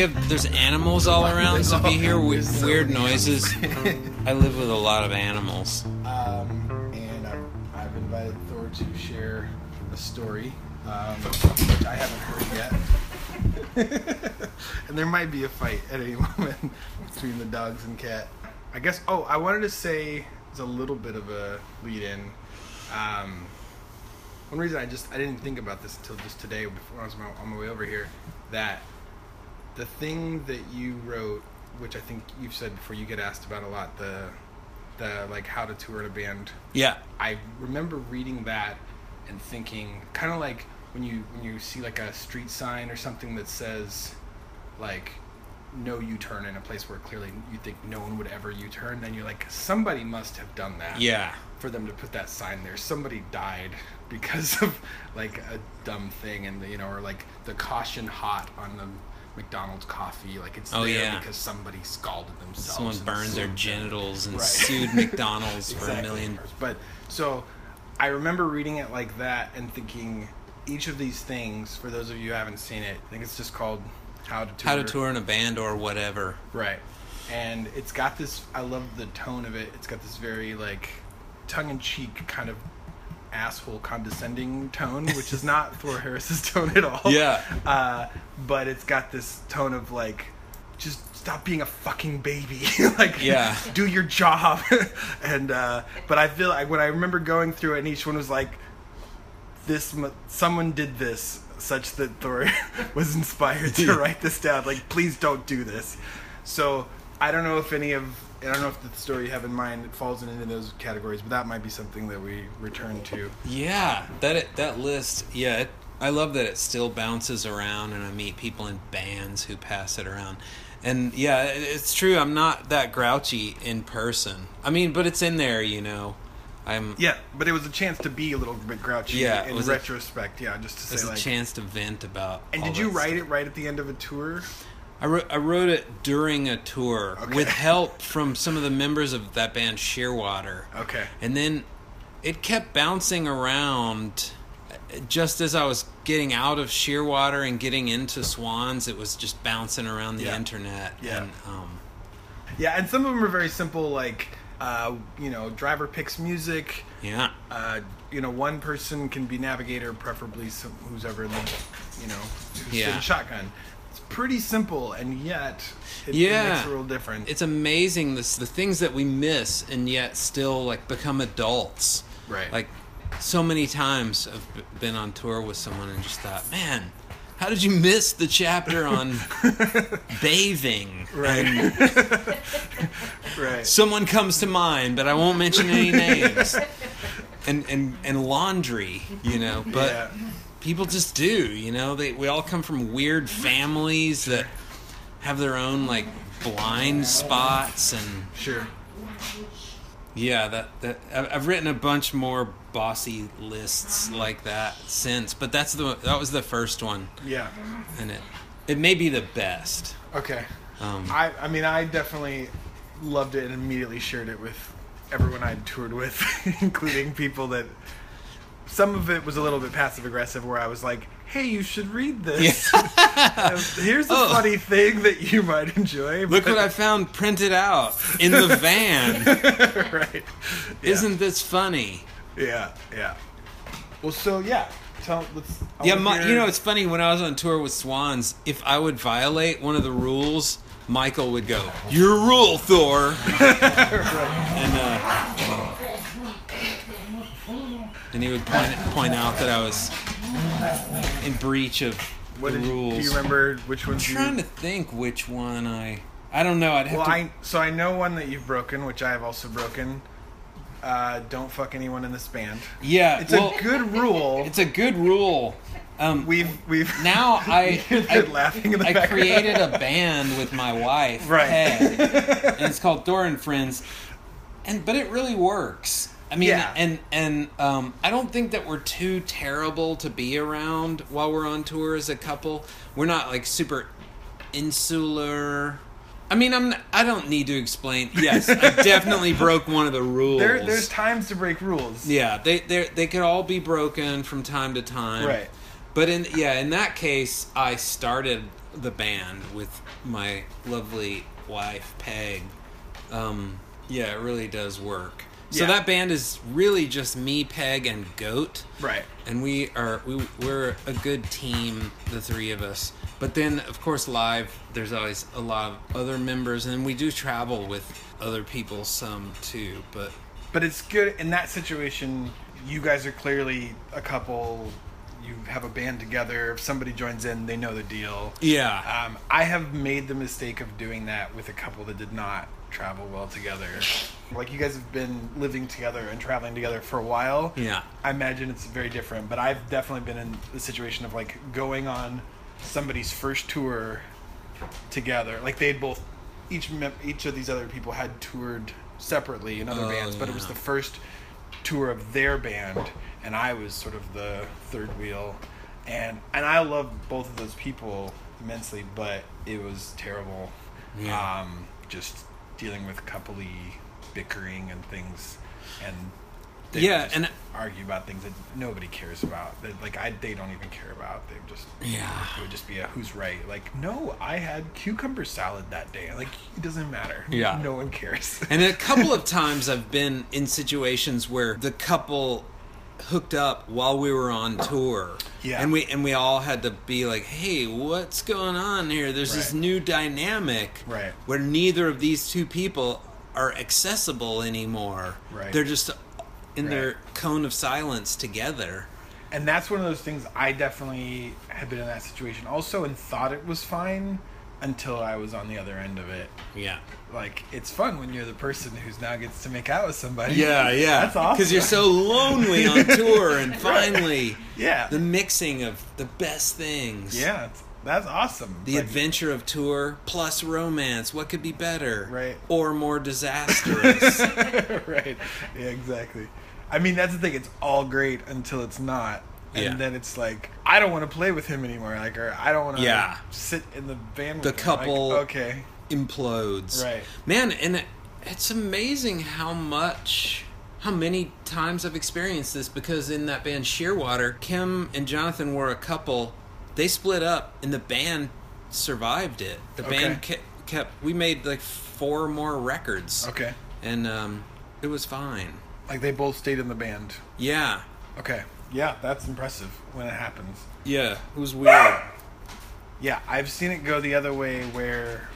We have there's animals all around, so if you hear we- weird noises, I live with a lot of animals. Um, and I've, I've invited Thor to share a story, um, which I haven't heard yet. and there might be a fight at any moment between the dogs and cat. I guess. Oh, I wanted to say it's a little bit of a lead in. Um, one reason I just I didn't think about this until just today before I was on my, on my way over here that the thing that you wrote, which I think you've said before, you get asked about a lot the the like how to tour in a band. Yeah, I remember reading that and thinking kind of like when you when you see like a street sign or something that says like no U-turn in a place where clearly you think no one would ever U-turn, then you're like somebody must have done that yeah, for them to put that sign there. Somebody died because of like a dumb thing, and you know, or like the caution hot on the McDonald's coffee, like it's Oh, there yeah. because somebody scalded themselves. someone burned their genitals and Right. sued McDonald's for a Exactly. million. But so I remember reading it like that and thinking each of these things. For those of you who haven't seen it, I think it's just called How to Tour. How to tour in a band or whatever. Right. And it's got this I love the tone of it. It's got this very like tongue in cheek kind of asshole condescending tone, which is not Thor Harris's tone at all. Yeah. Uh, but it's got this tone of like just stop being a fucking baby. like Yeah. do your job. and uh but I feel like when I remember going through it and each one was like this someone did this such that Thor was inspired to write this down. Like, please don't do this. So I don't know if any of I don't know if the story you have in mind falls into those categories, but that might be something that we return to. Yeah, that that list. Yeah, it, I love that it still bounces around, and I meet people in bands who pass it around. And yeah, it, it's true. I'm not that grouchy in person. I mean, but it's in there, you know. I'm. Yeah, but it was a chance to be a little bit grouchy Yeah, in was a- retrospect. yeah, just to say a like. chance to vent about. and did you write stuff. it right at the end of a tour? I wrote, I wrote it during a tour Okay. with help from some of the members of that band Shearwater. Okay. And then it kept bouncing around just as I was getting out of Shearwater and getting into Swans, it was just bouncing around the Yeah. internet. Yeah. And, um, Yeah, and some of them are very simple, like uh, you know, driver picks music. yeah. uh, you know, one person can be navigator, preferably some, who's ever in the, you know, who's Yeah. shotgun. It's pretty simple, and yet it, it makes a real difference. It's amazing this the things that we miss and yet still like become adults. Right. Like so many times I've been on tour with someone and just thought, man, how did you miss the chapter on bathing? right, right, Someone comes to mind, but I won't mention any names. And and and laundry, you know, but yeah, people just do, you know. They we all come from weird families that have their own like blind spots and sure. yeah, that that I've written a bunch more bossy lists like that since, but that's the that was the first one, Yeah. and it it may be the best. Okay. Um, I, I mean, I definitely loved it and immediately shared it with everyone I'd toured with, including people that. Some of it was a little bit passive aggressive, where I was like, "Hey, you should read this. Here's a Oh. funny thing that you might enjoy." Look what I found printed out in the van. right. Isn't this funny? Yeah, yeah. Well, so yeah, tell let's. I Yeah, my, you know it's funny when I was on tour with Swans. If I would violate one of the rules, Michael would go, "Your rule, Thor," and uh, and he would point point out that I was in breach of What the did you, rules. do you remember which one? I'm ones you? trying to think which one I. I don't know. I'd have well, to. I so I know one that you've broken, which I have also broken. Uh, don't fuck anyone in this band. yeah, It's well, a good rule. It's a good rule. Um, we've we've now I I, laughing in the I background. created a band with my wife, Right. And it's called Thor and Friends, and but it really works. I mean, Yeah. and and um, I don't think that we're too terrible to be around while we're on tour as a couple. We're not like super insular. I mean, I'm. I don't need to explain. Yes, I definitely broke one of the rules. there there's times to break rules. Yeah, they they they could all be broken from time to time. Right. But in yeah, in that case, I started the band with my lovely wife Peg. Um, yeah, it really does work. So Yeah. that band is really just me, Peg, and Goat, Right. and we are we we're a good team, the three of us. But then, of course, live there's always a lot of other members, and we do travel with other people some too. But But it's good in that situation. You guys are clearly a couple. You have a band together. If somebody joins in, they know the deal. yeah, Um, I have made the mistake of doing that with a couple that did not travel well together. Like you guys have been living together and traveling together for a while. yeah, I imagine it's very different, but I've definitely been in the situation of like going on somebody's first tour together. Like they'd both, each mem- each of these other people had toured separately in other Oh, bands, but it was the first tour of their band, and I was sort of the third wheel, and and I love both of those people immensely, but it was terrible. Yeah. Um, just dealing with coupley bickering and things, and they Yeah, just and- argue about things that nobody cares about. That like I they don't even care about. They just Yeah. It would just be a who's right. Like no, I had cucumber salad that day. Like it doesn't matter. Yeah. no one cares. And a couple of times I've been in situations where the couple hooked up while we were on tour. Yeah. And we and we all had to be like, "Hey, what's going on here? There's this new dynamic Right. where neither of these two people are accessible anymore. Right. They're just in their cone of silence together." and that's one of those things I definitely had been in that situation also and thought it was fine until I was on the other end of it. Yeah. Like it's fun when you're the person who's now gets to make out with somebody. Yeah, yeah. That's awesome. Because you're so lonely on tour, and finally, Yeah. the mixing of the best things. yeah, that's awesome. The Like, adventure of tour plus romance. What could be better? Right. Or more disastrous? right. Yeah, exactly. I mean, that's the thing. It's all great until it's not. And Yeah. then it's like, I don't want to play with him anymore. Like, or I don't want to Yeah. sit in the van The him. Like, couple- okay. Implodes. Right. Man, and it, it's amazing how much. How many times I've experienced this because in that band Shearwater, Kim and Jonathan were a couple. They split up and the band survived it. The band kept, kept. We made like four more records. Okay. And um, it was fine. Like, they both stayed in the band. Yeah. Okay. Yeah, that's impressive when it happens. Yeah. It was weird. Yeah, I've seen it go the other way where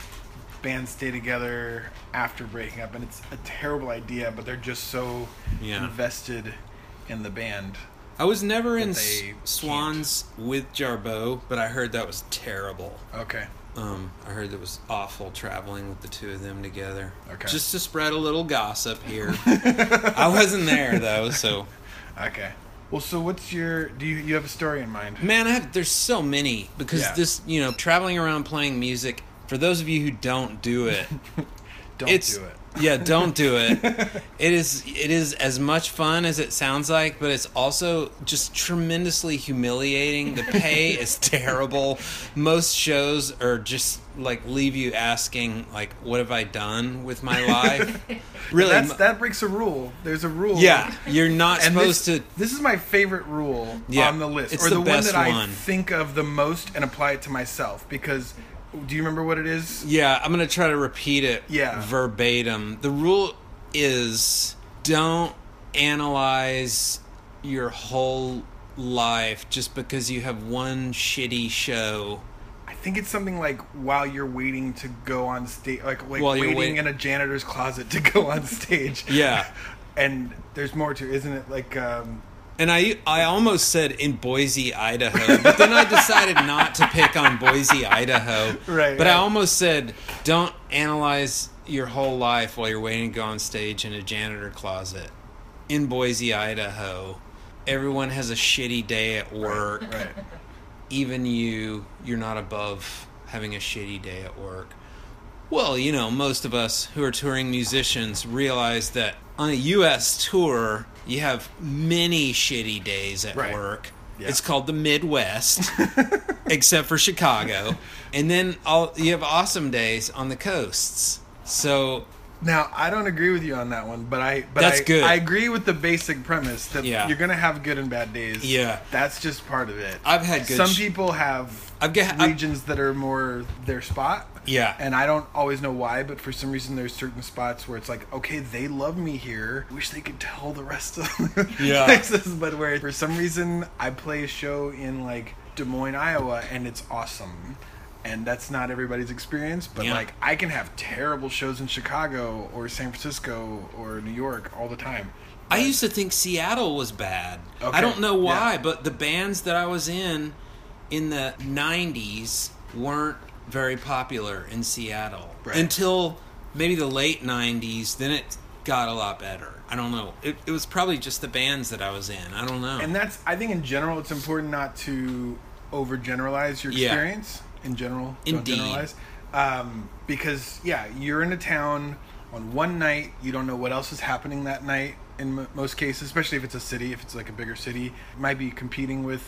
bands stay together after breaking up, and it's a terrible idea, but they're just so Yeah. invested in the band. I was never in Swans with Jarboe, but I heard that was terrible. Okay. Um, I heard that was awful traveling with the two of them together. Okay. Just to spread a little gossip here. I wasn't there though, so Okay. Well, so what's your? Do you you have a story in mind? man, I have, there's so many because Yeah. this, you know, traveling around playing music. For those of you who don't do it, Don't do it. Yeah, don't do it. it is it is as much fun as it sounds like, but it's also just tremendously humiliating. The pay is terrible. Most shows are just like leave you asking like, "What have I done with my life?" really, That's that breaks a rule. There's a rule. yeah, you're not And supposed this, to. This is my favorite rule Yeah, on the list, it's or the the, one that I think of the most and apply it to myself. Because, do you remember what it is? Yeah, I'm gonna try to repeat it. Yeah. verbatim. The rule is don't analyze your whole life just because you have one shitty show. I think it's something like while you're waiting to go on stage, like like While you're waiting wait- in a janitor's closet to go on stage. Yeah. and there's more to, it, isn't it? Like, um, And I I almost said in Boise, Idaho, but then I decided not to pick on Boise, Idaho. Right, But I almost said don't analyze your whole life while you're waiting to go on stage in a janitor closet in Boise, Idaho. Everyone has a shitty day at work. right, even you, you're not above having a shitty day at work. Well, you know, most of us who are touring musicians realize that on a U.S. tour, you have many shitty days at Right. work. Yeah. It's called the Midwest, except for Chicago. And then all, you have awesome days on the coasts. So Now I don't agree with you on that one, but I but That's I, good. I agree with the basic premise that Yeah. you're gonna have good and bad days. Yeah. that's just part of it. I've had good Some sh- people have I've I've- regions that are more their spot. Yeah. and I don't always know why, but for some reason there's certain spots where it's like, okay, they love me here. Wish they could tell the rest of the Yeah. places, but where for some reason I play a show in like Des Moines, Iowa, and it's awesome. And that's not everybody's experience, but Yeah. like I can have terrible shows in Chicago or San Francisco or New York all the time. I used to think Seattle was bad. Okay, I don't know why, yeah. but the bands that I was in in the 90s weren't very popular in Seattle Right. until maybe the late 90s. Then it got a lot better. I don't know. It, it was probably just the bands that I was in. I don't know. And that's I think in general it's important not to overgeneralize your Yeah. experience. In general, Indeed. generalize. Um, because yeah, you're in a town on one night. You don't know what else is happening that night. In m- most cases, especially if it's a city, if it's like a bigger city, it might be competing with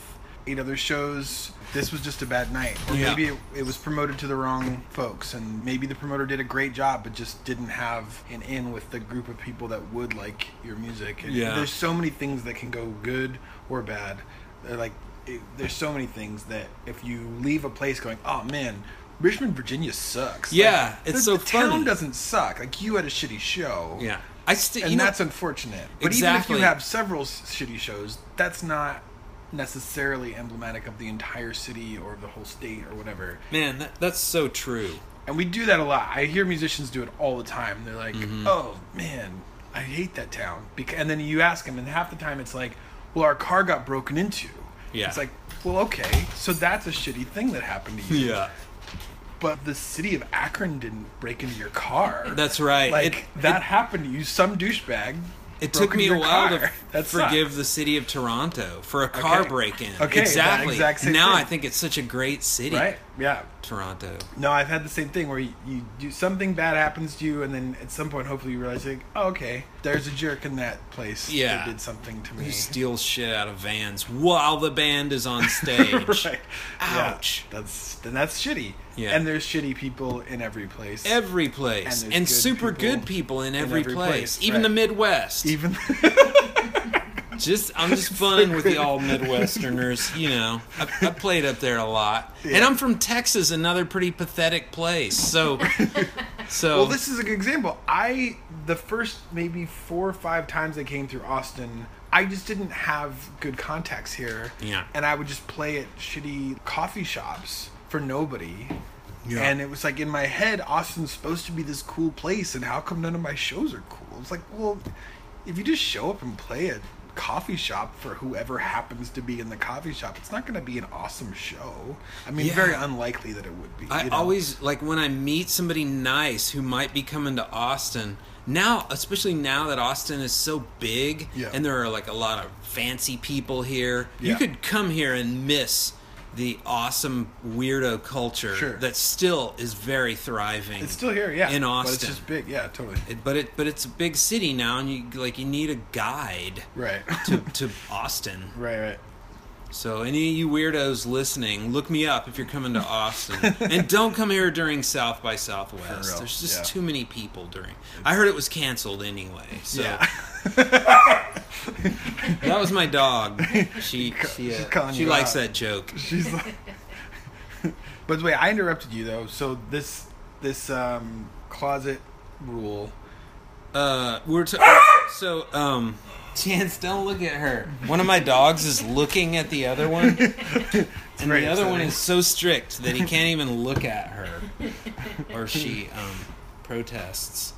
eight other shows. This was just a bad night, or Yeah. maybe it, it was promoted to the wrong folks, and maybe the promoter did a great job, but just didn't have an in with the group of people that would like your music. And Yeah. there's so many things that can go good or bad. They're like it, there's so many things that if you leave a place going, oh man, Richmond, Virginia sucks. Yeah, Like, it's the, so the town doesn't suck. Like you had a shitty show. yeah. I still And you know, that's unfortunate. But even if you have several s- shitty shows, that's not necessarily emblematic of the entire city or the whole state or whatever. man, that, that's so true. And we do that a lot. I hear musicians do it all the time. They're like, Mm-hmm. "Oh man, I hate that town." And then you ask them, and half the time it's like, "Well, our car got broken into." Yeah. It's like, well, okay, so that's a shitty thing that happened to you. Yeah. But the city of Akron didn't break into your car. That's right. Like It- that it- happened to you. Some douchebag. It took me a while car. to That forgive sucks. the city of Toronto for a car Okay. break-in. Okay, exactly. exact now. I think it's such a great city, Right? Yeah. Toronto. No, I've had the same thing where you, you do something bad happens to you, and then at some point, hopefully, you realize, like, oh, okay, there's a jerk in that place Yeah. that did something to me. Who steals shit out of vans while the band is on stage? right. Ouch. Yeah, that's then that's shitty. Yeah. And there's shitty people in every place. Every place, And and, good super people good people in every, every place, place, even right. the Midwest. Even Just I'm just fun with the all Midwesterners. You know, I, I played up there a lot, and I'm from Texas, another pretty pathetic place. So, so well, this is a good example. I the first maybe four or five times I came through Austin, I just didn't have good contacts here. Yeah. And I would just play at shitty coffee shops for nobody. Yeah. And it was like in my head, Austin's supposed to be this cool place, and how come none of my shows are cool? It's like, well, if you just show up and play at coffee shop for whoever happens to be in the coffee shop, it's not going to be an awesome show. I mean, Yeah. very unlikely that it would be. I know? always like when I meet somebody nice who might be coming to Austin. Now, especially now that Austin is so big Yeah. and there are like a lot of fancy people here, you could come here and miss the awesome weirdo culture Sure. that still is very thriving. It's still here, yeah. in But Austin. it's just big, yeah, totally. It- but it but it's a big city now, and you like you need a guide Right. to to Austin. right, right. So any of you weirdos listening, look me up if you're coming to Austin, and don't come here during South by Southwest. There's just yeah. too many people during. I heard it was canceled anyway. So Yeah. that was my dog. She she, uh, she likes out. that joke. She's like But wait, I interrupted you though. So this this um closet rule Uh, we're t- so um. Chance, don't look at her. One of my dogs is looking at the other one, and the other one is so strict that he can't even look at her, or she um, protests.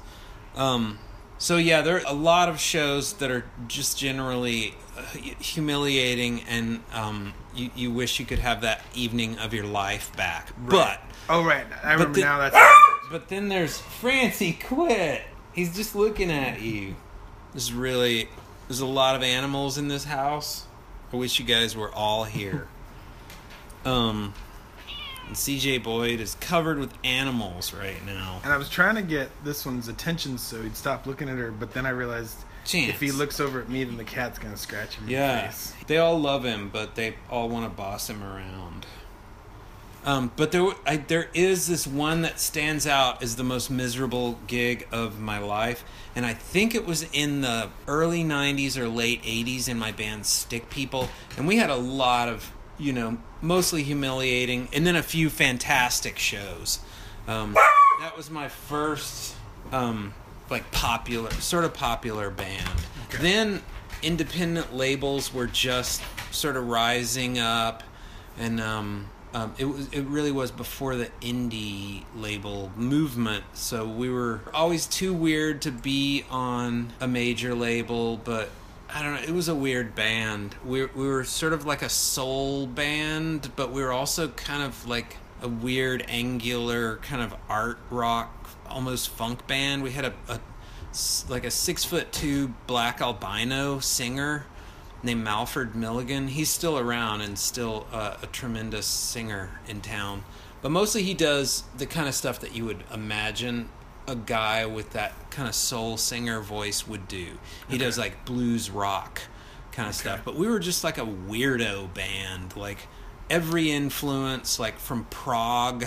Um, so yeah, there are a lot of shows that are just generally uh, humiliating, and um, you, you wish you could have that evening of your life back. But Oh right. I remember now that's but then there's Francie. Quit. He's just looking at you. This is really there's a lot of animals in this house. I wish you guys were all here. Um, and CJ Boyd is covered with animals right now. and I was trying to get this one's attention so he'd stop looking at her, but then I realized Chance. if he looks over at me then the cat's gonna scratch him the Yeah, face. they all love him, but they all want to boss him around. Um, but there, I, there is this one that stands out as the most miserable gig of my life, and I think it was in the early '90s or late '80s in my band Stick People, and we had a lot of, you know, mostly humiliating, and then a few fantastic shows. Um, that was my first, um, like popular, sort of popular band. Okay. Then independent labels were just sort of rising up, and um, it was it really was before the indie label movement. So we were always too weird to be on a major label, but I don't know. It was a weird band. We we were sort of like a soul band, but we were also kind of like a weird angular kind of art rock, almost funk band. We had a like a six foot two black albino singer named Malford Milligan. He's still around and still uh, a tremendous singer in town. But mostly he does the kind of stuff that you would imagine a guy with that kind of soul singer voice would do. He does like blues rock kind of stuff. But we were just like a weirdo band, like every influence, like from prog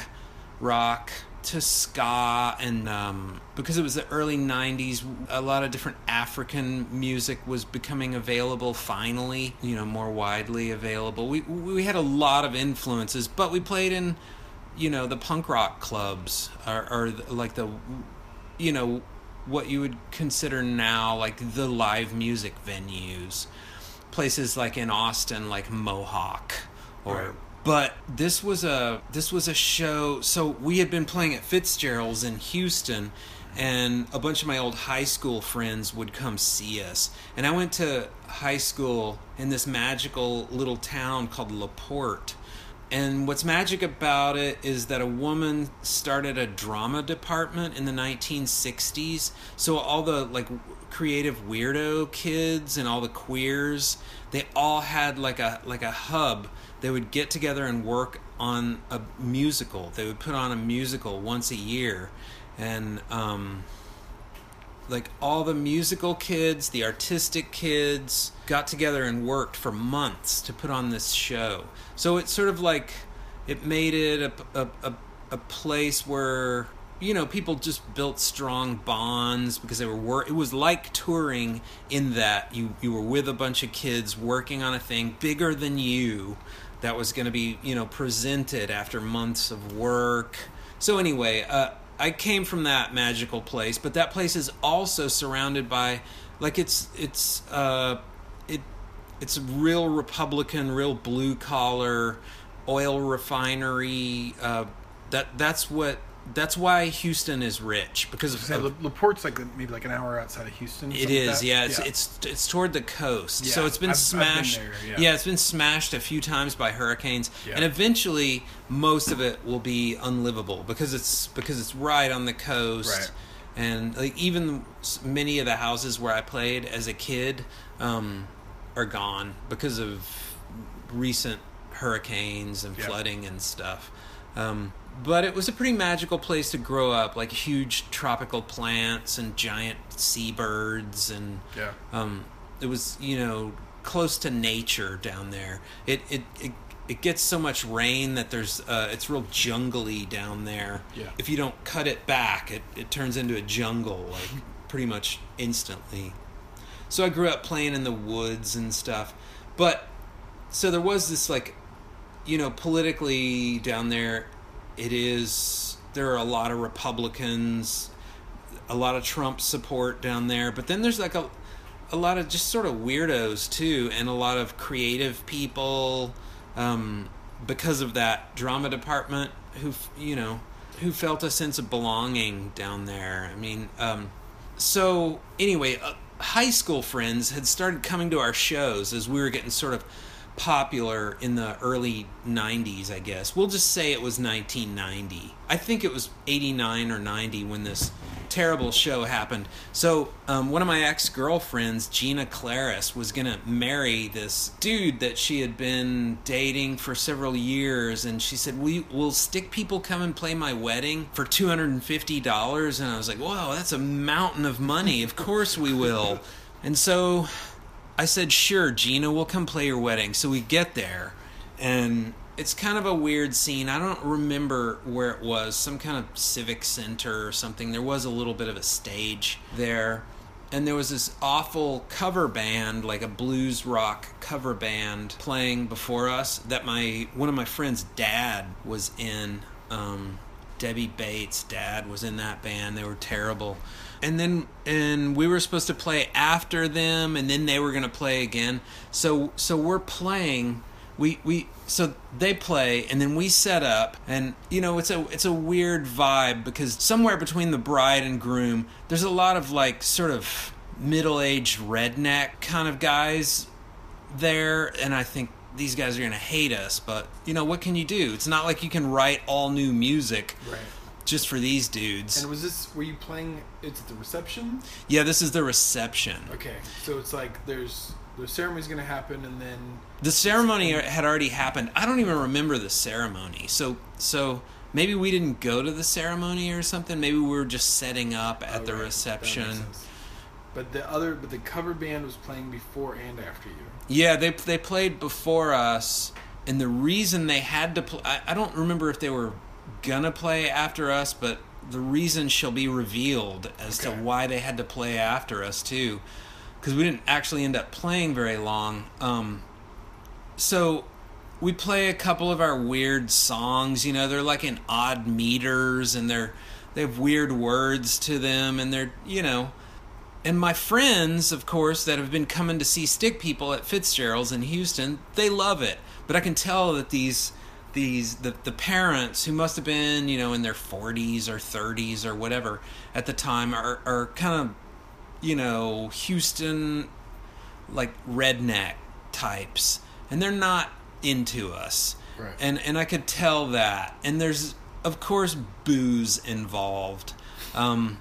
rock to ska and um, because it was the early 90s a lot of different african music was becoming available finally you know more widely available we we had a lot of influences but we played in you know the punk rock clubs or, or like the you know what you would consider now like the live music venues places like in austin like mohawk or Right. But this was a this was a show so we had been playing at fitzgerald's in houston and a bunch of my old high school friends would come see us and i went to high school in this magical little town called laporte and what's magic about it is that a woman started a drama department in the 1960s. So all the like creative weirdo kids and all the queers, they all had like a like a hub. They would get together and work on a musical. They would put on a musical once a year, and um, like all the musical kids, the artistic kids got together and worked for months to put on this show. So it's sort of like it made it a, a, a, place where you know people just built strong bonds because they were wor- it was like touring in that you you were with a bunch of kids working on a thing bigger than you that was going to be you know presented after months of work. So anyway uh, i came from that magical place but that place is also surrounded by like it's it's uh it it's real republican real blue collar oil refinery uh that that's what that's why houston is rich because of, Say, La- Laporte's like maybe like an hour outside of Houston. It is, like is, that? yeah. It's it's it's toward the coast, so it's been I've- I've been smashed. there, yeah. it's been smashed a few times by hurricanes, Yeah. and eventually most of it will be unlivable because it's because it's right on the coast, Right. and like even many of the houses where I played as a kid um, are gone because of recent hurricanes and Yeah. flooding and stuff. Um, but it was a pretty magical place to grow up, like huge tropical plants and giant seabirds, and Yeah. um, it was you know close to nature down there. It it it, it gets so much rain that there's uh, it's real jungly down there. Yeah. If you don't cut it back, it it turns into a jungle like pretty much instantly. So I grew up playing in the woods and stuff, but so there was this like you know politically down there it is there are a lot of republicans a lot of trump support down there but then there's like a a lot of just sort of weirdos too and a lot of creative people um, because of that drama department who you know who felt a sense of belonging down there. I mean um, so anyway uh, high school friends had started coming to our shows as we were getting sort of popular in the early 90s i guess. We'll just say it was 1990 i think it was 89 or 90 when this terrible show happened. So um, one of my ex-girlfriends gina claris was gonna marry this dude that she had been dating for several years and she said you, will stick people come and play my wedding for $250 and i was like whoa that's a mountain of money. Of course we will. And so I said, sure, Gina, we'll come play your wedding. So we get there, and it's kind of a weird scene. I don't remember where it was. Some kind of civic center or something. There was a little bit of a stage there. And there was this awful cover band, like a blues rock cover band, playing before us. That my one of my friends' dad was in. Um, Debbie Bates' dad was in that band. They were terrible. And then and we were supposed to play after them and then they were going to play again. So so we're playing we we so they play and then we set up and you know it's a it's a weird vibe because somewhere between the bride and groom there's a lot of like sort of middle-aged redneck kind of guys there and I think these guys are going to hate us but you know what can you do it's not like you can write all new music Right. Just for these dudes And was this? Were you playing? It's at the reception. yeah this is the reception Okay, so it's like there's the ceremony's gonna happen, and then The ceremony had already happened. I don't even remember the ceremony. So so maybe we didn't go to the ceremony or something. Maybe we were just setting up at Oh, the right, that makes reception. But the other, but the cover band was playing before and after you. Yeah, they they played before us, and the reason they had to play. I, I don't remember if they were gonna play after us, but the reason shall be revealed as to why they had to play after us too, because we didn't actually end up playing very long. Um, so we play a couple of our weird songs. You know, they're like in odd meters, and they're they have weird words to them, and they're you know and my friends, of course, that have been coming to see Stick People at Fitzgerald's in Houston, they love it. But I can tell that these these the, the parents who must have been, you know, in their 40s or 30s or whatever at the time are are kind of you know, Houston like redneck types and they're not into us. Right. And and I could tell that. And there's of course booze involved. Um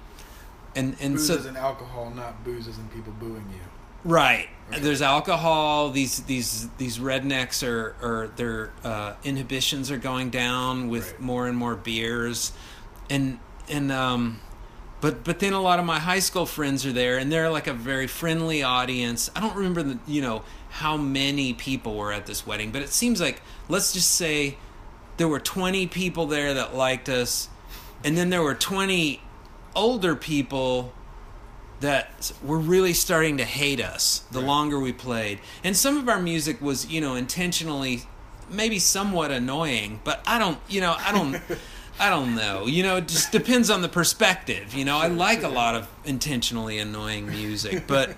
and and Booze so as in alcohol, not booze as in people booing you. Right. Okay. There's alcohol. These these these rednecks are are their uh, inhibitions are going down with Right. more and more beers, and and um, but but then a lot of my high school friends are there, and they're like a very friendly audience. I don't remember the you know how many people were at this wedding, but it seems like let's just say there were 20 people there that liked us, and then there were 20 older people that were really starting to hate us the Right. longer we played. And some of our music was, you know, intentionally maybe somewhat annoying, but I don't, you know, I don't I don't know. You know, it just depends on the perspective. You know, I like a lot of intentionally annoying music, but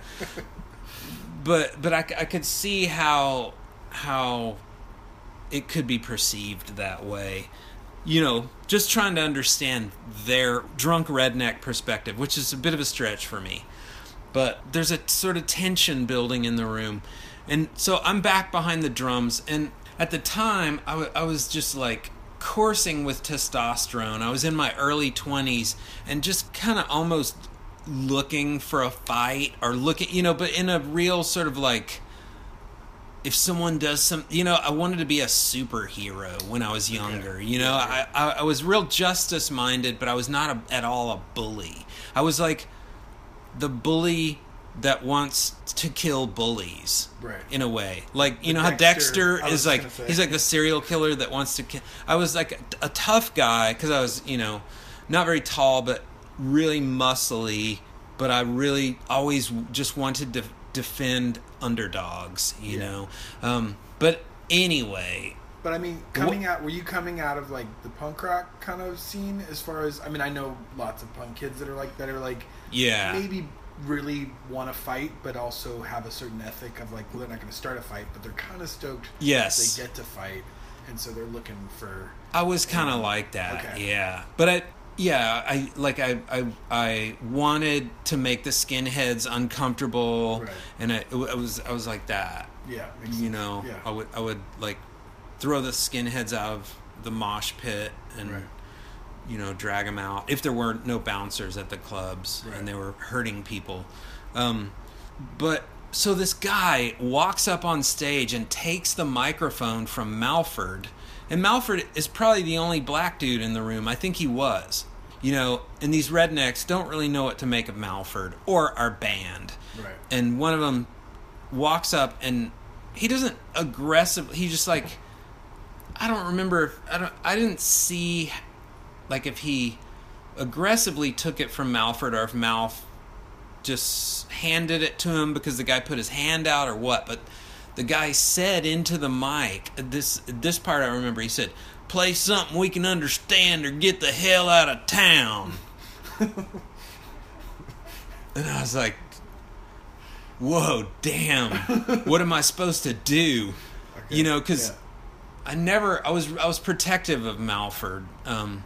but but I could see how how it could be perceived that way. You know, just trying to understand their drunk redneck perspective, which is a bit of a stretch for me. But there's a sort of tension building in the room. And so I'm back behind the drums. And at the time, I was just like coursing with testosterone. I was in my early 20s and just kind of almost looking for a fight or looking, you know, but in a real sort of like if someone does some you know i wanted to be a superhero when i was younger you know? I, I i was real justice minded but i was not a, at all a bully. I was like the bully that wants to kill bullies Right. in a way. Like you The know how Dexter- dexter I was is like he's like the serial killer that wants to kill i was like a, a tough guy because i was you know not very tall but really muscly but i really always just wanted to defend underdogs you Yeah. know um, but anyway But I mean, coming out, were you coming out of like the punk rock kind of scene? As far as I mean, I know lots of punk kids that are like that are like yeah maybe really want to fight, but also have a certain ethic of like, well, they're not going to start a fight, but they're kind of stoked Yes. they get to fight, and so they're looking for I was kind of like that, Okay. yeah. But I, yeah, I like I, I I wanted to make the skinheads uncomfortable, Right. and I, it was I was like that, yeah, you know. yeah, I would I would like throw the skinheads out of the mosh pit and Right. you know drag them out if there weren't no bouncers at the clubs Right. and they were hurting people. Um, but so this guy walks up on stage and takes the microphone from Malford, and Malford is probably the only black dude in the room. I think he was. You know, and these rednecks don't really know what to make of Malford or our band. right, And one of them walks up and he doesn't aggressively, he just like I don't remember. If, I don't. I didn't see, like, if he aggressively took it from Malford or if Malf just handed it to him because the guy put his hand out or what. But the guy said into the mic this. This part I remember. He said, "Play something we can understand or get the hell out of town." and I was like, "Whoa, damn! what am I supposed to do?" Okay, You know, because yeah. I never I was I was protective of Malford. Um,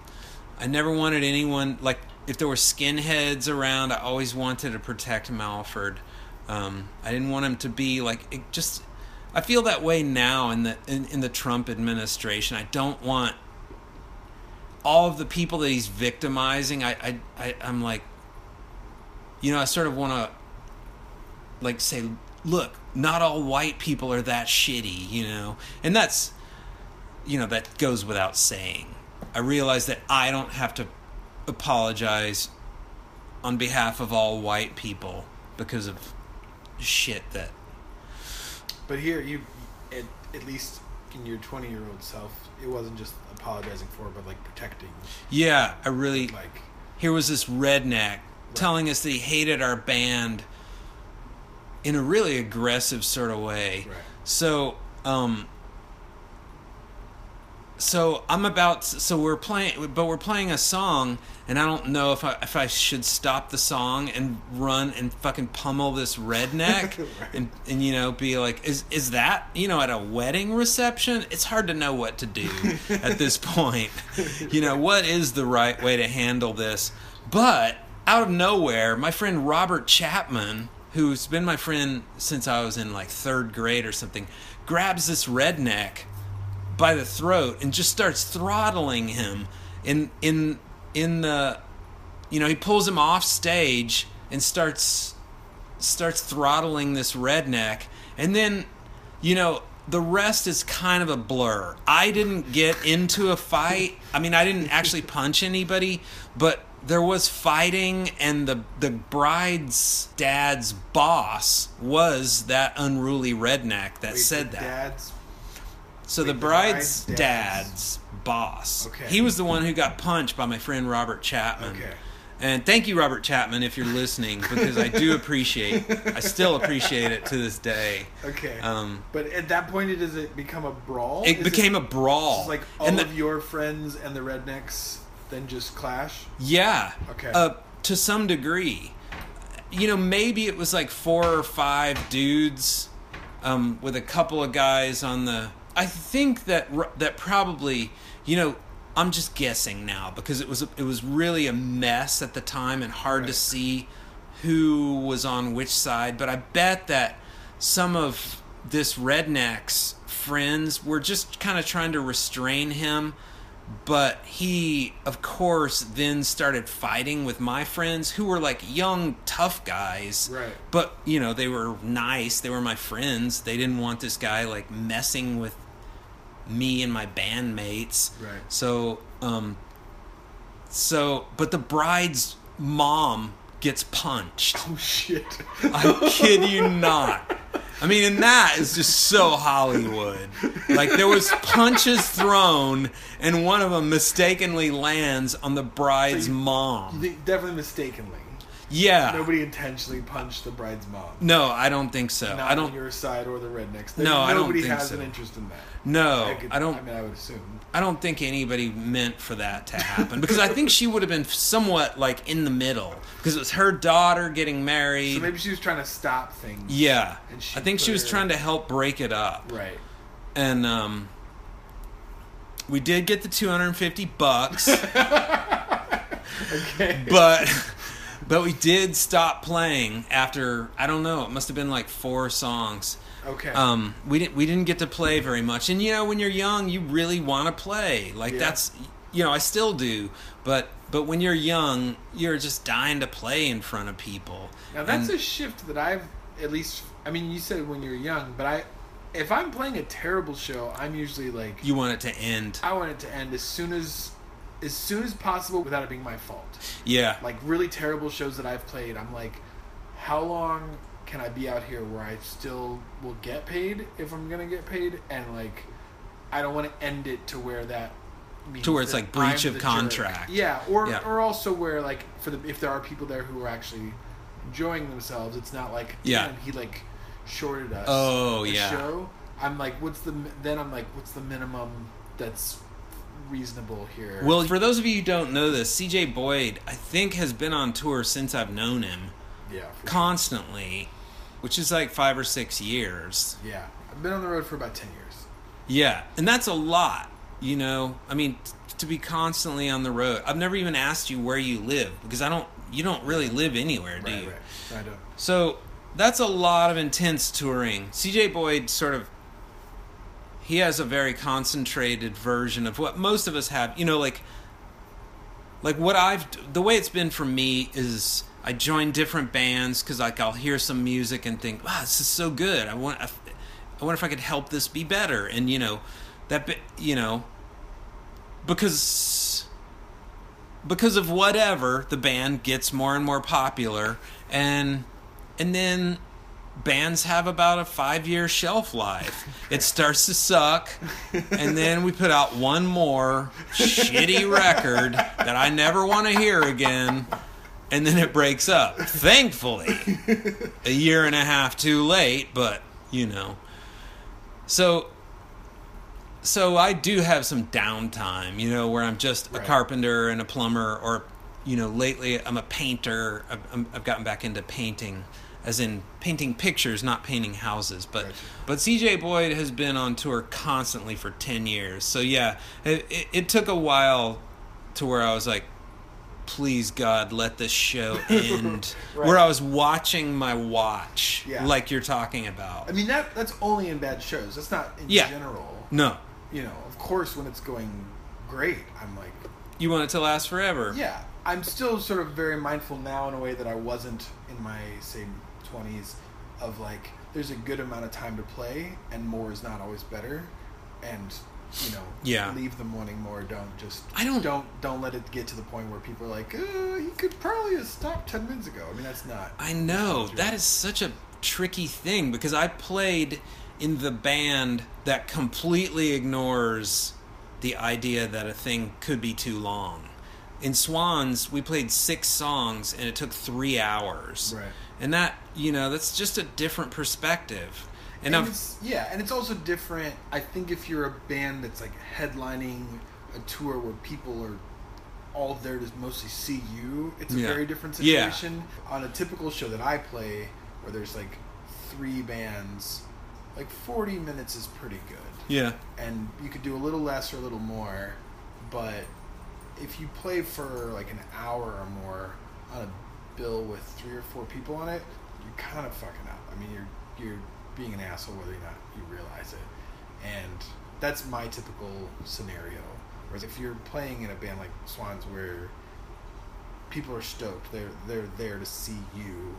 I never wanted anyone like if there were skinheads around. I always wanted to protect Malford. Um, I didn't want him to be like it just. I feel that way now in the in, in the Trump administration. I don't want all of the people that he's victimizing. I I, I I'm like, you know, I sort of want to like say, look, not all white people are that shitty, you know, and that's you know that goes without saying. I realize that I don't have to apologize on behalf of all white people because of shit that But here, you, at, at least in your 20 year old self, it wasn't just apologizing for, but like protecting. yeah, I really Like, here was this redneck telling us that he hated our band in a really aggressive sort of way. Right. So, um, so I'm about so we're playing, but we're playing a song, and I don't know if I if I should stop the song and run and fucking pummel this redneck, Right. and and you know be like, is is that you know at a wedding reception? It's hard to know what to do at this point. You know what is the right way to handle this? But out of nowhere, my friend Robert Chapman, who's been my friend since I was in like third grade or something, grabs this redneck by the throat and just starts throttling him in in in the you know he pulls him off stage and starts starts throttling this redneck. And then you know the rest is kind of a blur. I didn't get into a fight. I mean i didn't actually punch anybody but there was fighting and the the bride's dad's boss was that unruly redneck that wait, said the that. Dad's, so Wait, the bride's bride's dad's, dad's- boss. Okay. He was the one who got punched by my friend Robert Chapman. Okay. And thank you, Robert Chapman, if you're listening, because I do appreciate. I still appreciate it to this day. okay. Um, but at that point, does it become a brawl? it Is became a brawl. Like all the- of your friends and the rednecks then just clash? Yeah. Okay. Uh, to some degree. You know, maybe it was like four or five dudes um, with a couple of guys on the. I think that that probably, you know, I'm just guessing now because it was it was really a mess at the time and hard to see who was on which side. But I bet that some of this redneck's friends were just kind of trying to restrain him but he of course then started fighting with my friends who were like young tough guys Right. but you know they were nice they were my friends they didn't want this guy like messing with me and my bandmates Right. so um so but the bride's mom gets punched Oh shit! I kid you not. I mean, and that is just so Hollywood. Like there was punches thrown, and one of them mistakenly lands on the bride's So you- mom. They- Definitely mistakenly. Yeah. Nobody intentionally punched the bride's mom. No, I don't think so. Not I on don't. your side or the rednecks. No, I don't Nobody think has so. an interest in that. No, could- I don't. I mean, I would assume. I don't think anybody meant for that to happen because I think she would have been somewhat like in the middle because it was her daughter getting married. So maybe she was trying to stop things. yeah, And she I think she was her- trying to help break it up. Right. and um, we did get the 250 bucks Okay. but but we did stop playing after i don't know it must have been like four songs Okay. um, we didn't we didn't get to play very much and you know when you're young you really want to play like Yeah. that's you know i still do but but when you're young you're just dying to play in front of people now that's And- a shift that I've at least. I mean, you said when you're young, but I, if I'm playing a terrible show, I'm usually like, you want it to end I want it to end as soon as, as soon as possible without it being my fault. yeah Like really terrible shows that I've played, I'm like, how long can I be out here where I still will get paid if I'm gonna get paid, and like, I don't want to end it to where that means To where it's like breach I'm of contract. Jerk. Yeah, or Yeah. or also where like for the if there are people there who are actually enjoying themselves, it's not like Yeah. He like shorted us. Oh, the yeah. Show. I'm like, what's the then I'm like, what's the minimum that's reasonable here? Well, for those of you who don't know this, CJ Boyd, I think, has been on tour since I've known him yeah, constantly, which is like five or six years. yeah. I've been on the road for about ten years. Yeah, and that's a lot, you know. I mean, t- to be constantly on the road. I've never even asked you where you live because I don't. You don't really live anywhere, do Right, you? right. I don't. So that's a lot of intense touring. CJ Boyd sort of he has a very concentrated version of what most of us have. You know, like like what I've the way it's been for me is I join different bands because like I'll hear some music and think, wow, this is so good. I want I, I wonder if I could help this be better. And you know that you know because because of whatever the band gets more and more popular and and then bands have about a five year shelf life. It starts to suck and then we put out one more shitty record that i never want to hear again and then it breaks up. Thankfully a year and a half too late but you know. So so I do have some downtime, you know, where I'm just a carpenter and a plumber, or you know, lately I'm a painter. I've, I've gotten back into painting, as in painting pictures, not painting houses. But Gotcha. but CJ Boyd has been on tour constantly for ten years. So yeah, it, it, it took a while to where I was like, please God, let this show end. Right. Where I was watching my watch, Yeah. like you're talking about. I mean that that's only in bad shows. That's not in Yeah. general. no, You know, of course, when it's going great, I'm like, you want it to last forever. yeah. I'm still sort of very mindful now in a way that I wasn't in my say 20s, of like, there's a good amount of time to play, and more is not always better, and you know, Yeah. leave them wanting more. Don't just I don't- don't don't let it get to the point where people are like, uh, he could probably have stopped ten minutes ago. I mean, that's not. I know that is such a tricky thing because I played in the band that completely ignores the idea that a thing could be too long. In Swans, we played six songs and it took three hours. Right. And that, you know, that's just a different perspective. And, And it's, yeah, and it's also different. I think if you're a band that's like headlining a tour where people are all there to mostly see you, it's a Yeah. very different Yeah. situation. On a typical show that I play, where there's like three bands, like 40 minutes is pretty good. yeah, And you could do a little less or a little more, but if you play for like an hour or more on a bill with three or four people on it, you're kind of fucking up. I mean, you're you're being an asshole whether or not you realize it, and that's my typical scenario. Whereas if you're playing in a band like Swans, where people are stoked, they're they're there to see you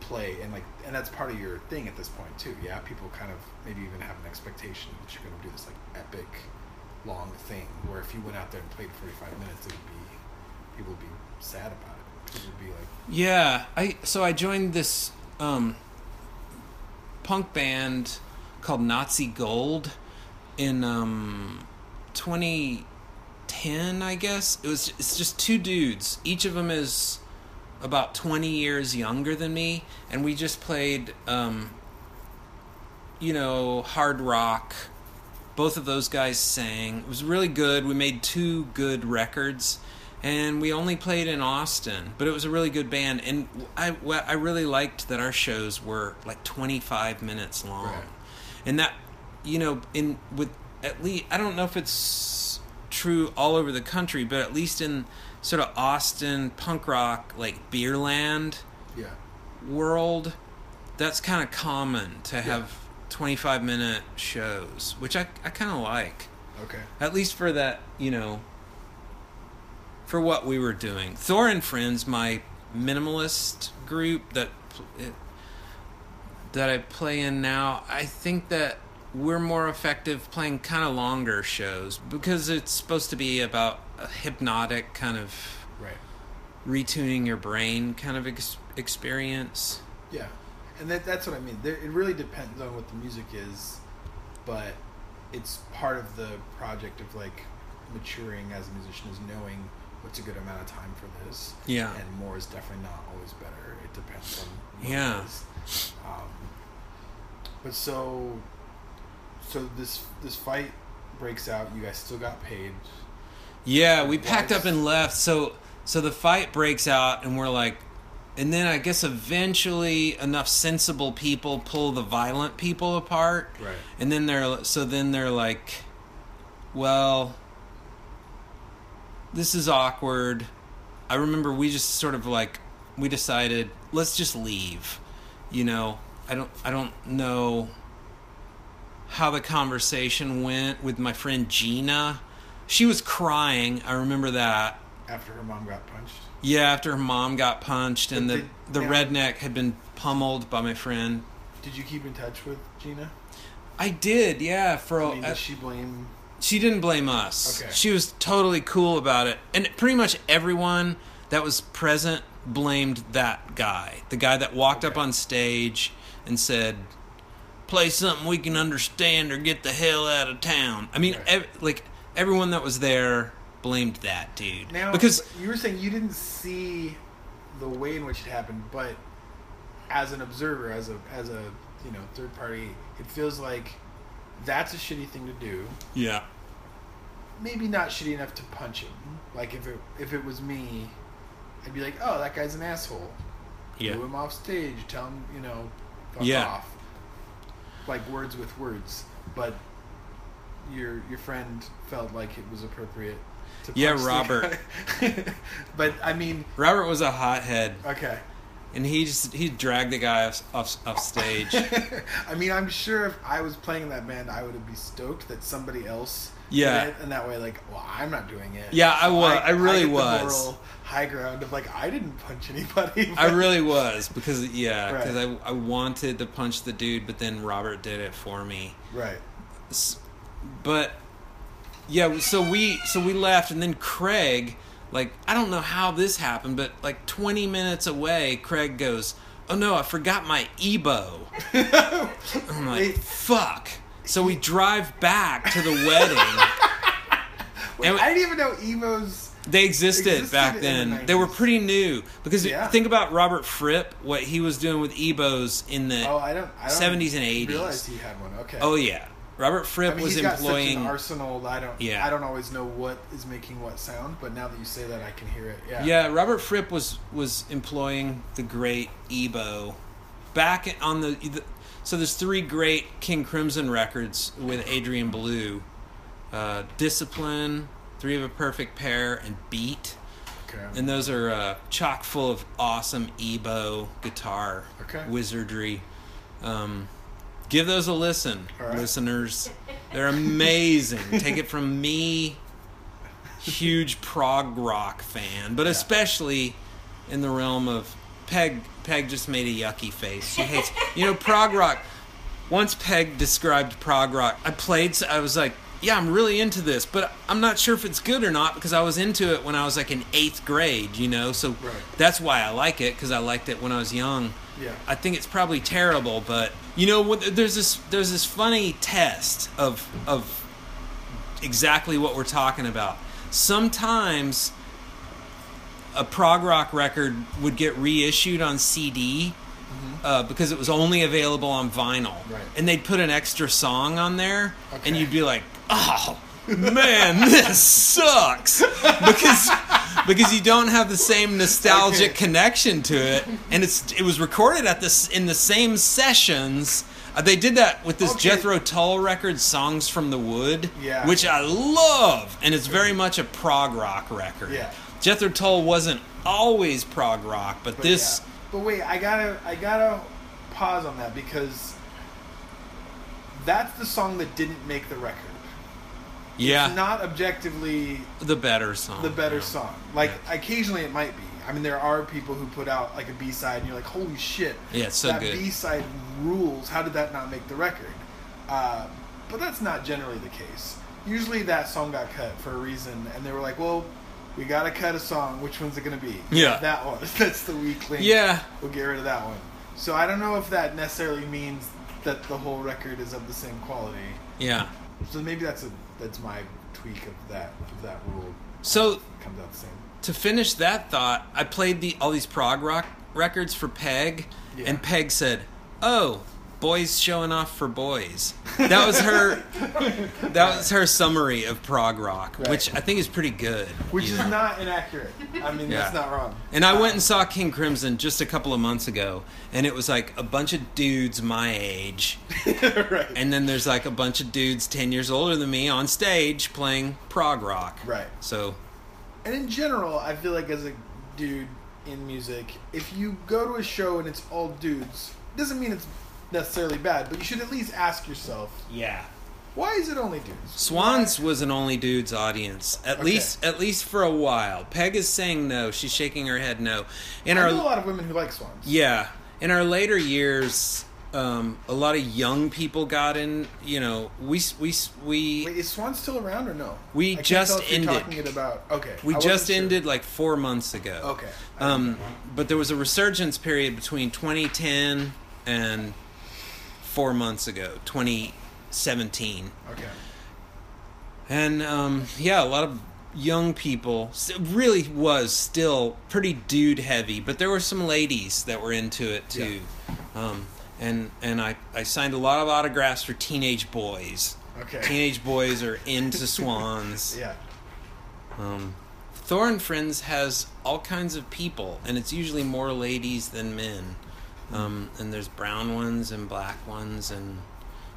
play, and like and that's part of your thing at this point too. Yeah, people kind of maybe even have an expectation that you're going to do this like epic long thing. Where if you went out there and played 45 minutes, it would be people would be sad about it. Yeah, I so I joined this um, punk band called Nazi Gold in um, 2010, I guess. It was it's just two dudes. Each of them is about 20 years younger than me, and we just played um, you know, hard rock. Both of those guys sang. It was really good. We made two good records, and we only played in Austin, but it was a really good band. And I, I really liked that our shows were like 25 minutes long, Right. and that, you know, in with at least I don't know if it's true all over the country, but at least in sort of Austin punk rock, like Beerland yeah, world, that's kind of common to have 25 minute shows, which I, I kind of like. okay, At least for that, you know, for what we were doing. Thor and Friends, my minimalist group that it, that I play in now, I think that we're more effective playing kind of longer shows because it's supposed to be about a hypnotic kind of right, retuning your brain kind of ex- experience. yeah, and that that's what I mean. There, it really depends on what the music is, but it's part of the project of like maturing as a musician is knowing what's a good amount of time for this. Yeah. And more is definitely not always better. It depends on Yeah. Um, but so so this this fight breaks out, you guys still got paid. Yeah, we packed up and left. So so the fight breaks out and we're like and then I guess eventually enough sensible people pull the violent people apart. Right. And then they're so then they're like well this is awkward. I remember we just sort of like we decided let's just leave. You know, I don't I don't know how the conversation went with my friend Gina. She was crying. I remember that. After her mom got punched. Yeah, after her mom got punched and the Did- the now- redneck had been pummeled by my friend. Did you keep in touch with Gina? I did, yeah. For I a, mean, did she blame she didn't blame us. Okay. She was totally cool about it, and pretty much everyone that was present blamed that guy, the guy that walked up on stage and said, "Play something we can understand, or get the hell out of town." I mean, Right. ev- like everyone that was there blamed that dude Now, because you were saying you didn't see the way in which it happened, but as an observer, as a as a you know third party, it feels like that's a shitty thing to do. yeah, Maybe not shitty enough to punch him. Like if it if it was me, I'd be like, oh, that guy's an asshole. yeah, Boo him off stage. Tell him you know, fuck Yeah. off. Like words with words, but your your friend felt like it was appropriate. To Yeah, Robert. but I mean, Robert was a hothead, okay. And he just he dragged the guy off off, off stage. I mean, I'm sure if I was playing in that band, I would be stoked that somebody else. Yeah. and that way, like, well, I'm not doing it. Yeah, I was. I really get the was. moral high ground of like, I didn't punch anybody. I really was because yeah, Right. because I I wanted to punch the dude, but then Robert did it for me. right. But yeah, so we so we left, and then Craig, like I don't know how this happened, but like 20 minutes away, Craig goes, "Oh no, I forgot my EBow." I'm like, "Fuck." So we drive back to the wedding. Wait, And- I didn't even know Evo's. They existed, Existed back then. the they were pretty new because Yeah. think about Robert Fripp, what he was doing with EBows in the Oh, I don't. I don't 70s and 80s. Realize he had one. Okay. Oh yeah, Robert Fripp I mean, was he's got such employing. an arsenal. I don't. Yeah. I don't always know what is making what sound, but now that you say that, I can hear it. Yeah. yeah, Robert Fripp was was employing the great EBow back on the, the. So there's three great King Crimson records with Adrian Belew, uh, Discipline, Three of a Perfect Pair, and Beat. Okay. And those are uh, chock full of awesome EBow guitar Okay. wizardry. Um, give those a listen, right. listeners. They're amazing. Take it from me, huge prog rock fan, but Yeah. especially in the realm of Peg. Peg just made a yucky face. She hates, you know, prog rock. Once Peg described prog rock, I played. I was like, "Yeah, I'm really into this," but I'm not sure if it's good or not because I was into it when I was like in eighth grade. You know, so Right. that's why I like it because I liked it when I was young. Yeah. I think it's probably terrible, but you know, there's this there's this funny test of of exactly what we're talking about. Sometimes a prog rock record would get reissued on CD uh, because it was only available on vinyl, Right. and they'd put an extra song on there, and you'd be like, "Oh man, this sucks," because because you don't have the same nostalgic connection to it, and it's it was recorded at this in the same sessions. Uh, they did that with this Okay. Jethro Tull record, "Songs from the Wood," Yeah. which I love, and it's very much a prog rock record. Yeah. Jethro Tull wasn't always prog rock, but, But this, yeah. But wait, I gotta, I gotta pause on that because that's the song that didn't make the record. Yeah, It's not objectively the better song, the better yeah. song. Like Yeah. occasionally it might be. I mean, there are people who put out like a B side, and you're like, "Holy shit!" Yeah, it's so that good. B side rules. How did that not make the record? Uh, but that's not generally the case. Usually, that song got cut for a reason, and they were like, "Well, we got to cut a song. Which one's it going to be?" Yeah. that one. That's the weak link. Yeah, we'll get rid of that one. So I don't know if that necessarily means that the whole record is of the same quality. yeah. So maybe that's a that's my tweak of that of that rule. So It comes out the same. to finish that thought, I played the all these prog rock records for Peg, Yeah. and Peg said, "Oh, boys showing off for boys." That was her. that was her summary of prog rock, Right. which I think is pretty good. Which is know? not inaccurate. I mean, that's not wrong. And I went and saw King Crimson just a couple of months ago, and it was like a bunch of dudes my age, right. and then there's like a bunch of dudes ten years older than me on stage playing prog rock. right. So And in general, I feel like as a dude in music, if you go to a show and it's all dudes, doesn't mean it's necessarily bad, but you should at least ask yourself, yeah. why is it only dudes? Swans was an only dudes audience, at Okay. least at least for a while. Peg is saying no; she's shaking her head no. In I our know a lot of women who like swans. yeah, in our later years, um, a lot of young people got in. You know, we we we Wait, is Swan still around or no? We I can't just tell if you're ended. Talking it about okay. we I wasn't just sure. ended like four months ago. Okay. Um, but there was a resurgence period between 2010 and four months ago, 2017. okay. And um, yeah, a lot of young people. It really was still pretty dude heavy, but there were some ladies that were into it too. Um, and and I, I signed a lot of autographs for teenage boys. Okay. Teenage boys are into swans. Yeah. Um, Thor and Friends has all kinds of people, and it's usually more ladies than men. Um, and there's brown ones and black ones and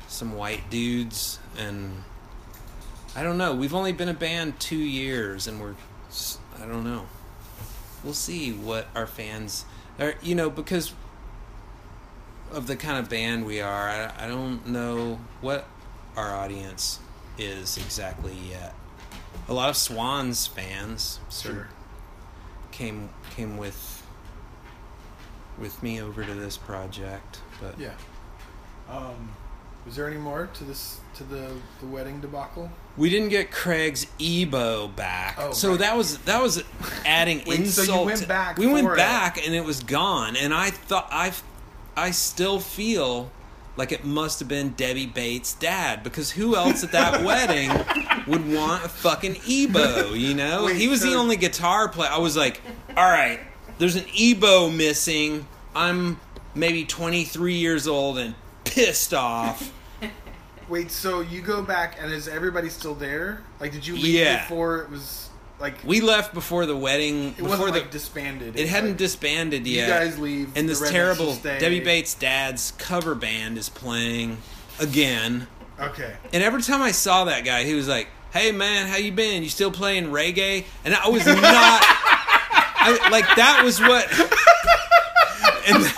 some white dudes and I don't know. We've only been a band two years, and we're I don't know. We'll see what our fans are. You know, because of the kind of band we are, I, I don't know what our audience is exactly yet. A lot of Swans fans sort of Sure. came came with with me over to this project, but Yeah. Um, was there any more to this to the the wedding debacle? we didn't get Craig's EBow back. Oh, so right. that was that was adding Wait, so insult. you went back We went it. back and it was gone, and I thought I I still feel like it must have been Debbie Bates' dad because who else at that wedding would want a fucking EBow? You know, Wait, he was the only guitar player. I was like, all right, there's an EBow missing. I'm maybe 23 years old and pissed off. Wait, so you go back and is everybody still there? Like, did you leave Yeah. before it was like We left before the wedding. it before wasn't the like disbanded? it was hadn't like, disbanded yet. You guys leave, and this terrible. Debbie Bates' dad's cover band is playing again. Okay. And every time I saw that guy, he was like, "Hey man, how you been? You still playing reggae?" And I was not. I, like that was what. And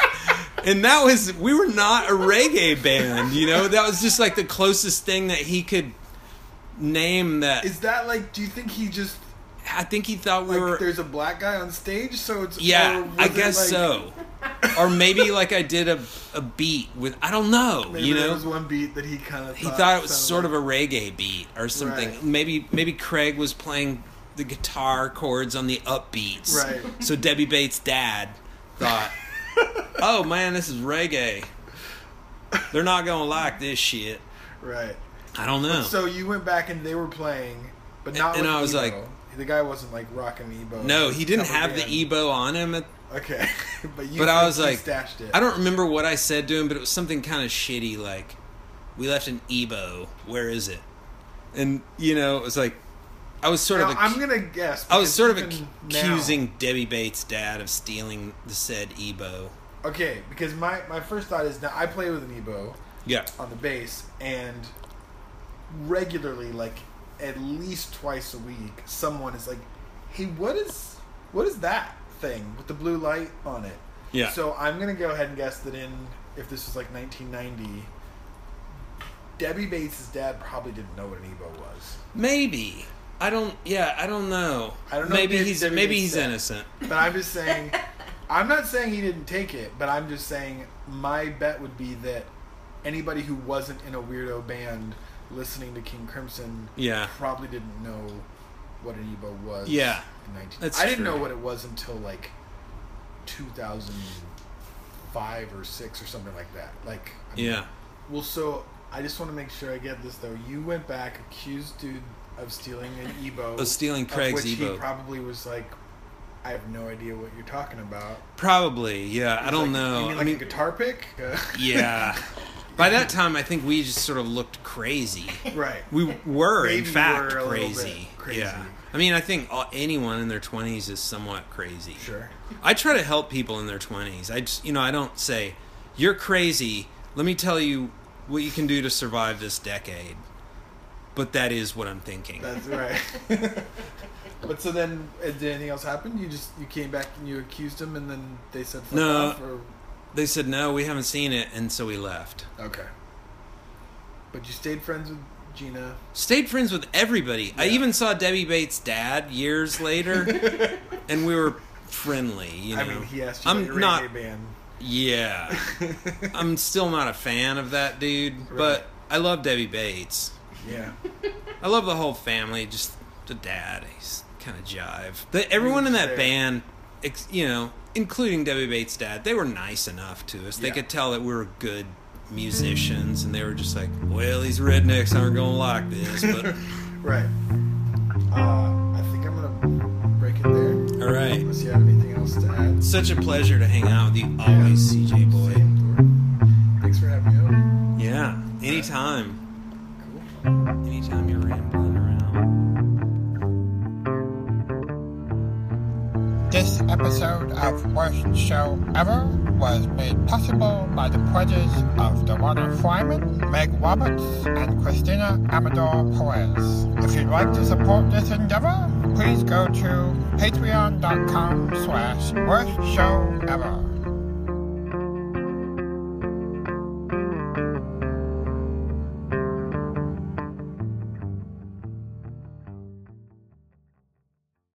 and that was we were not a reggae band, you know. That was just like the closest thing that he could name that. Is that like? Do you think he just I think he thought we like were. there's a black guy on stage? So it's Yeah, I guess like- so. Or maybe like I did a a beat with I don't know, Maybe you there know. was one beat that he kind of he thought it was sort of a reggae beat or something. Right. Maybe maybe Craig was playing the guitar chords on the upbeats. Right. So Debbie Bates' dad thought, "Oh man, this is reggae. They're not gonna like this shit." right. I don't know. So you went back and they were playing, but not. And with I was EBow. like- the guy wasn't like rocking EBow. no, he didn't have the. EBow on him. At, Okay, but you. but I was like, stashed it. I don't remember what I said to him, but it was something kind of shitty, like, "We left an EBow. Where is it?" And you know, it was like, I was sort Now, of. I'm gonna guess. I was sort of accusing Debbie Bates' dad of stealing the said EBow. Okay, because my my first thought is now I play with an EBow Yeah. on the bass, and regularly, like at least twice a week, someone is like, "Hey, what is what is that thing with the blue light on it?" Yeah. So I'm gonna go ahead and guess that in if this was like 1990, Debbie Bates' dad probably didn't know what an EBow was. Maybe. I don't. Yeah, I don't know. I don't know Maybe if he's maybe he's said. innocent. But I'm just saying, I'm not saying he didn't take it, but I'm just saying my bet would be that anybody who wasn't in a weirdo band listening to King Crimson Yeah. probably didn't know what an EBow was. Yeah, in 19- that's I didn't true. know what it was until like 2005 or six or something like that. Like, I mean, Yeah. well, so I just want to make sure I get this though. You went back, accused dude of stealing an EBow, Of stealing Craig's which EBow. He probably was like, I have no idea what you're talking about. Probably, yeah. I don't like, know. Mean I mean, a guitar pick? Yeah. By that time, I think we just sort of looked crazy. right. We were, Maybe in fact, were a crazy. crazy. Yeah. I mean, I think anyone in their 20s is somewhat crazy. Sure. I try to help people in their 20s. I just, you know, I don't say, you're crazy. Let me tell you what you can do to survive this decade. But that is what I'm thinking. That's right. but so then, uh, did anything else happen? You just you came back and you accused him, and then they said fuck No. off, or They said, no, we haven't seen it. And so we left. okay. But you stayed friends with Gina. Stayed friends with everybody. I even saw Debbie Bates' dad years later. and we were friendly, you know. I mean, he asked you I'm not- band. Yeah. I'm still not a fan of that dude, Right. but I love Debbie Bates. Yeah. I love the whole family, just the dad. He's kind of jive. The, everyone in that Fair. band, ex, you know, including Debbie Bates' dad, they were nice enough to us. They Yeah. could tell that we were good musicians, and they were just like, well, these rednecks aren't going to like this, but Right. Uh, I think I'm gonna break it there. all right. Unless you have anything else to add. Such a pleasure to hang out with you always, CJ Boyd. Thanks for having me on. Yeah, anytime. Episode of Worst Show Ever was made possible by the pledges of Dewana Fryman, Meg Roberts, and Christina Amador Perez. If you'd like to support this endeavor, please go to patreon.com slash worst show ever.